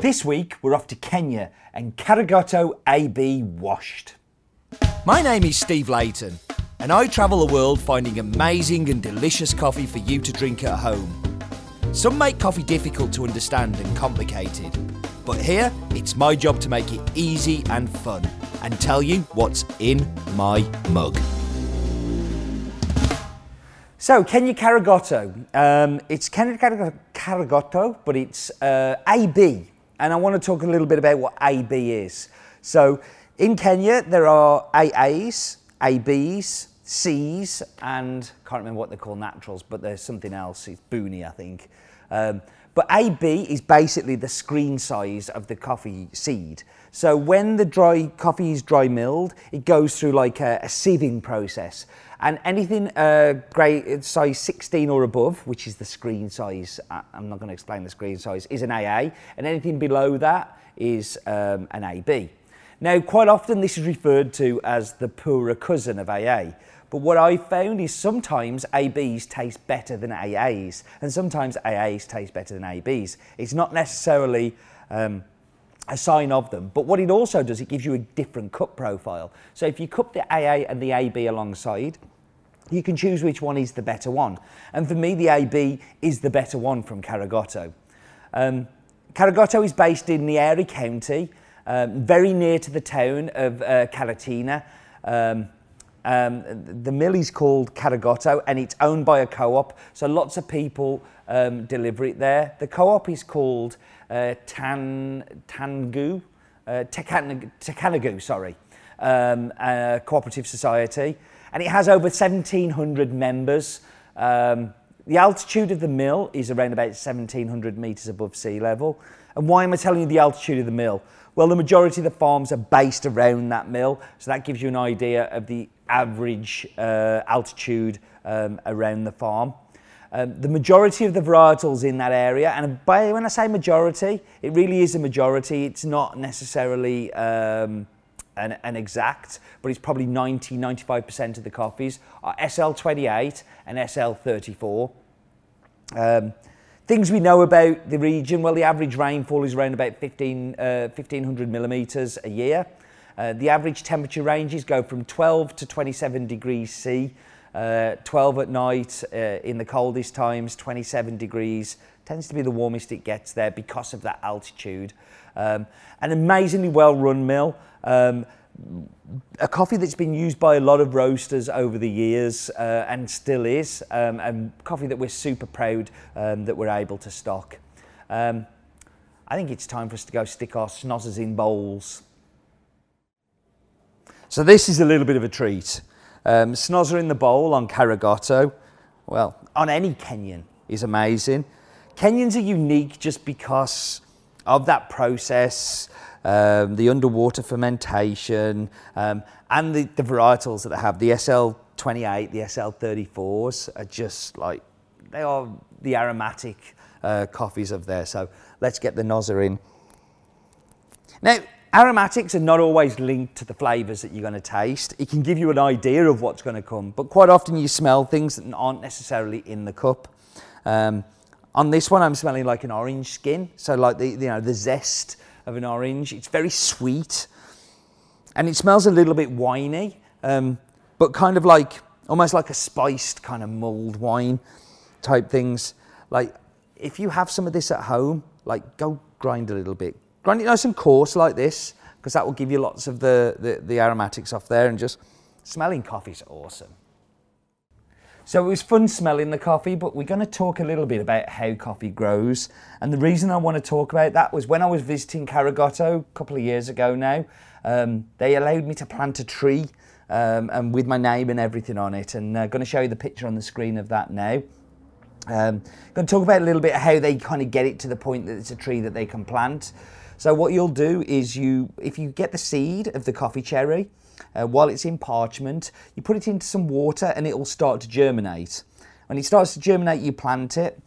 This week we're off to Kenya and Karagoto AB washed. My name is Steve Layton, and I travel the world finding amazing and delicious coffee for you to drink at home. Some make coffee difficult to understand and complicated, but here it's my job to make it easy and fun and tell you what's in my mug. So, Kenya Karagoto. Um, it's Kenya Karagoto, but it's uh, AB. And I want to talk a little bit about what AB is. So, in Kenya, there are AAs, ABs, Cs, and can't remember what they're called naturals, but there's something else. It's Mbuni, I think. Um, but AB is basically the screen size of the coffee seed. So when the dry coffee is dry milled, it goes through like a, a sieving process. And anything uh, grade size 16 or above, which is the screen size, I'm not going to explain the screen size, is an AA, and anything below that is um, an AB. Now, quite often this is referred to as the poorer cousin of AA. But what I found is sometimes ABs taste better than AAs, and sometimes AAs taste better than ABs. It's not necessarily um, a sign of them, but what it also does, it gives you a different cup profile. So if you cup the AA and the AB alongside, you can choose which one is the better one. And for me, the AB is the better one from Karagoto. Um, Karagoto is based in Nyeri County, um, very near to the town of uh, Karatina. Um, um, the mill is called Karagoto and it's owned by a co-op, so lots of people um, deliver it there. The co-op is called uh, Tan, Tangu, uh, Tekanagu, sorry, um, uh, Cooperative Society, and it has over 1,700 members. Um, the altitude of the mill is around about 1,700 metres above sea level. And why am I telling you the altitude of the mill? Well, the majority of the farms are based around that mill, so that gives you an idea of the average uh, altitude um, around the farm. Um, the majority of the varietals in that area, and by, when I say majority, it really is a majority. It's not necessarily um, an, an, exact, but it's probably 90, 95% of the coffees are SL28 and SL34. Um, things we know about the region, well, the average rainfall is around about 15, uh, 1500 millimetres a year. Uh, the average temperature ranges go from 12 to 27 degrees C, uh, 12 at night uh, in the coldest times, 27 degrees. Tends to be the warmest it gets there because of that altitude. Um, an amazingly well run mill. Um, a coffee that's been used by a lot of roasters over the years uh, and still is, um, and coffee that we're super proud um, that we're able to stock. Um, I think it's time for us to go stick our snozzers in bowls. So this is a little bit of a treat. Um, snozzer in the bowl on Karagoto, well, on any Kenyan is amazing. Kenyans are unique just because of that process, um, the underwater fermentation, um, and the, the varietals that they have. The SL28, the SL34s are just like, they are the aromatic uh, coffees of there. So let's get the nozzer in. Now, Aromatics are not always linked to the flavours that you're going to taste. It can give you an idea of what's going to come, but quite often you smell things that aren't necessarily in the cup. Um, on this one, I'm smelling like an orange skin, so like the you know the zest of an orange. It's very sweet, and it smells a little bit winey, um, but kind of like almost like a spiced kind of mulled wine type things. Like if you have some of this at home, like go grind a little bit, Grind it nice and coarse like this, because that will give you lots of the, the, the aromatics off there and just smelling coffee's awesome. So it was fun smelling the coffee, but we're going to talk a little bit about how coffee grows. And the reason I want to talk about that was when I was visiting Karagoto a couple of years ago now, um, they allowed me to plant a tree um, and with my name and everything on it. And I'm uh, going to show you the picture on the screen of that now. Um, going to talk about a little bit how they kind of get it to the point that it's a tree that they can plant. So what you'll do is you, if you get the seed of the coffee cherry, uh, while it's in parchment, you put it into some water and it will start to germinate. When it starts to germinate, you plant it.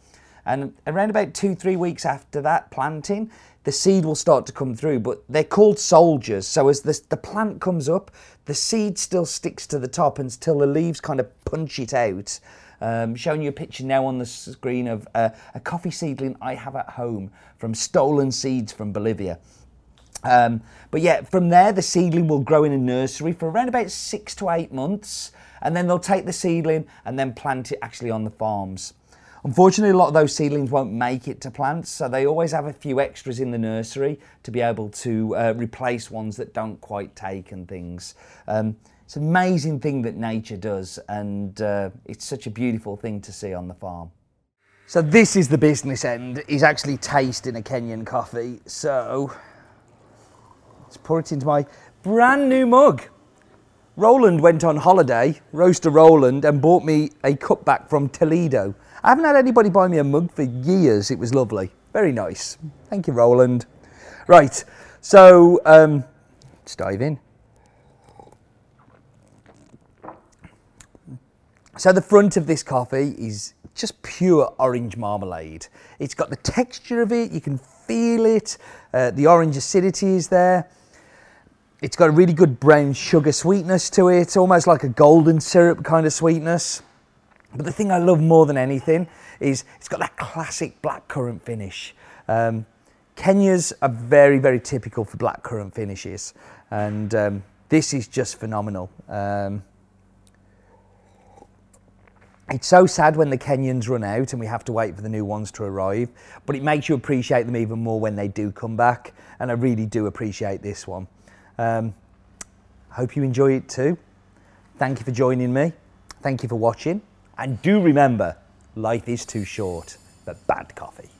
And around about two, three weeks after that planting, the seed will start to come through, but they're called soldiers. So as the, the plant comes up, the seed still sticks to the top until the leaves kind of punch it out. Um, showing you a picture now on the screen of uh, a coffee seedling I have at home from stolen seeds from Bolivia. Um, but yeah, from there, the seedling will grow in a nursery for around about six to eight months, and then they'll take the seedling and then plant it actually on the farms. Unfortunately, a lot of those seedlings won't make it to plants, so they always have a few extras in the nursery to be able to uh, replace ones that don't quite take and things. Um, it's an amazing thing that nature does, and uh, it's such a beautiful thing to see on the farm. So this is the business end, is actually tasting a Kenyan coffee. So let's pour it into my brand new mug. Roland went on holiday, Roaster Roland, and bought me a cutback from Toledo. I haven't had anybody buy me a mug for years. It was lovely. Very nice. Thank you, Roland. Right, so um, let's dive in. So the front of this coffee is just pure orange marmalade. It's got the texture of it, you can feel it, uh, the orange acidity is there. It's got a really good brown sugar sweetness to it, it's almost like a golden syrup kind of sweetness. But the thing I love more than anything is it's got that classic blackcurrant finish. Um, Kenyas are very, very typical for blackcurrant finishes, and um, this is just phenomenal. Um, it's so sad when the Kenyans run out and we have to wait for the new ones to arrive, but it makes you appreciate them even more when they do come back, and I really do appreciate this one. Um, hope you enjoy it too. Thank you for joining me. Thank you for watching. And do remember, life is too short for bad coffee.